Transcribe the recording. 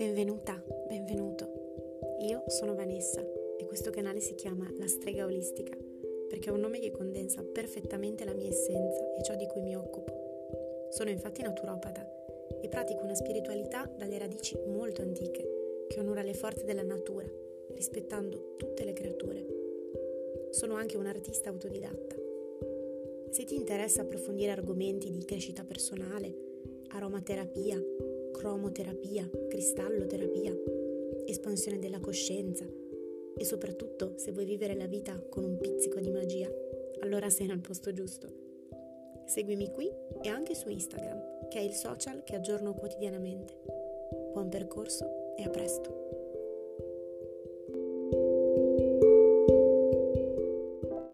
Benvenuta, benvenuto. Io sono Vanessa e questo canale si chiama La Strega Olistica perché è un nome che condensa perfettamente la mia essenza e ciò di cui mi occupo. Sono infatti naturopata e pratico una spiritualità dalle radici molto antiche che onora le forze della natura, rispettando tutte le creature. Sono anche un artista autodidatta. Se ti interessa approfondire argomenti di crescita personale, aromaterapia, cromoterapia, cristalloterapia, espansione della coscienza e soprattutto se vuoi vivere la vita con un pizzico di magia, allora sei nel posto giusto. Seguimi qui e anche su Instagram, che è il social che aggiorno quotidianamente. Buon percorso e a presto!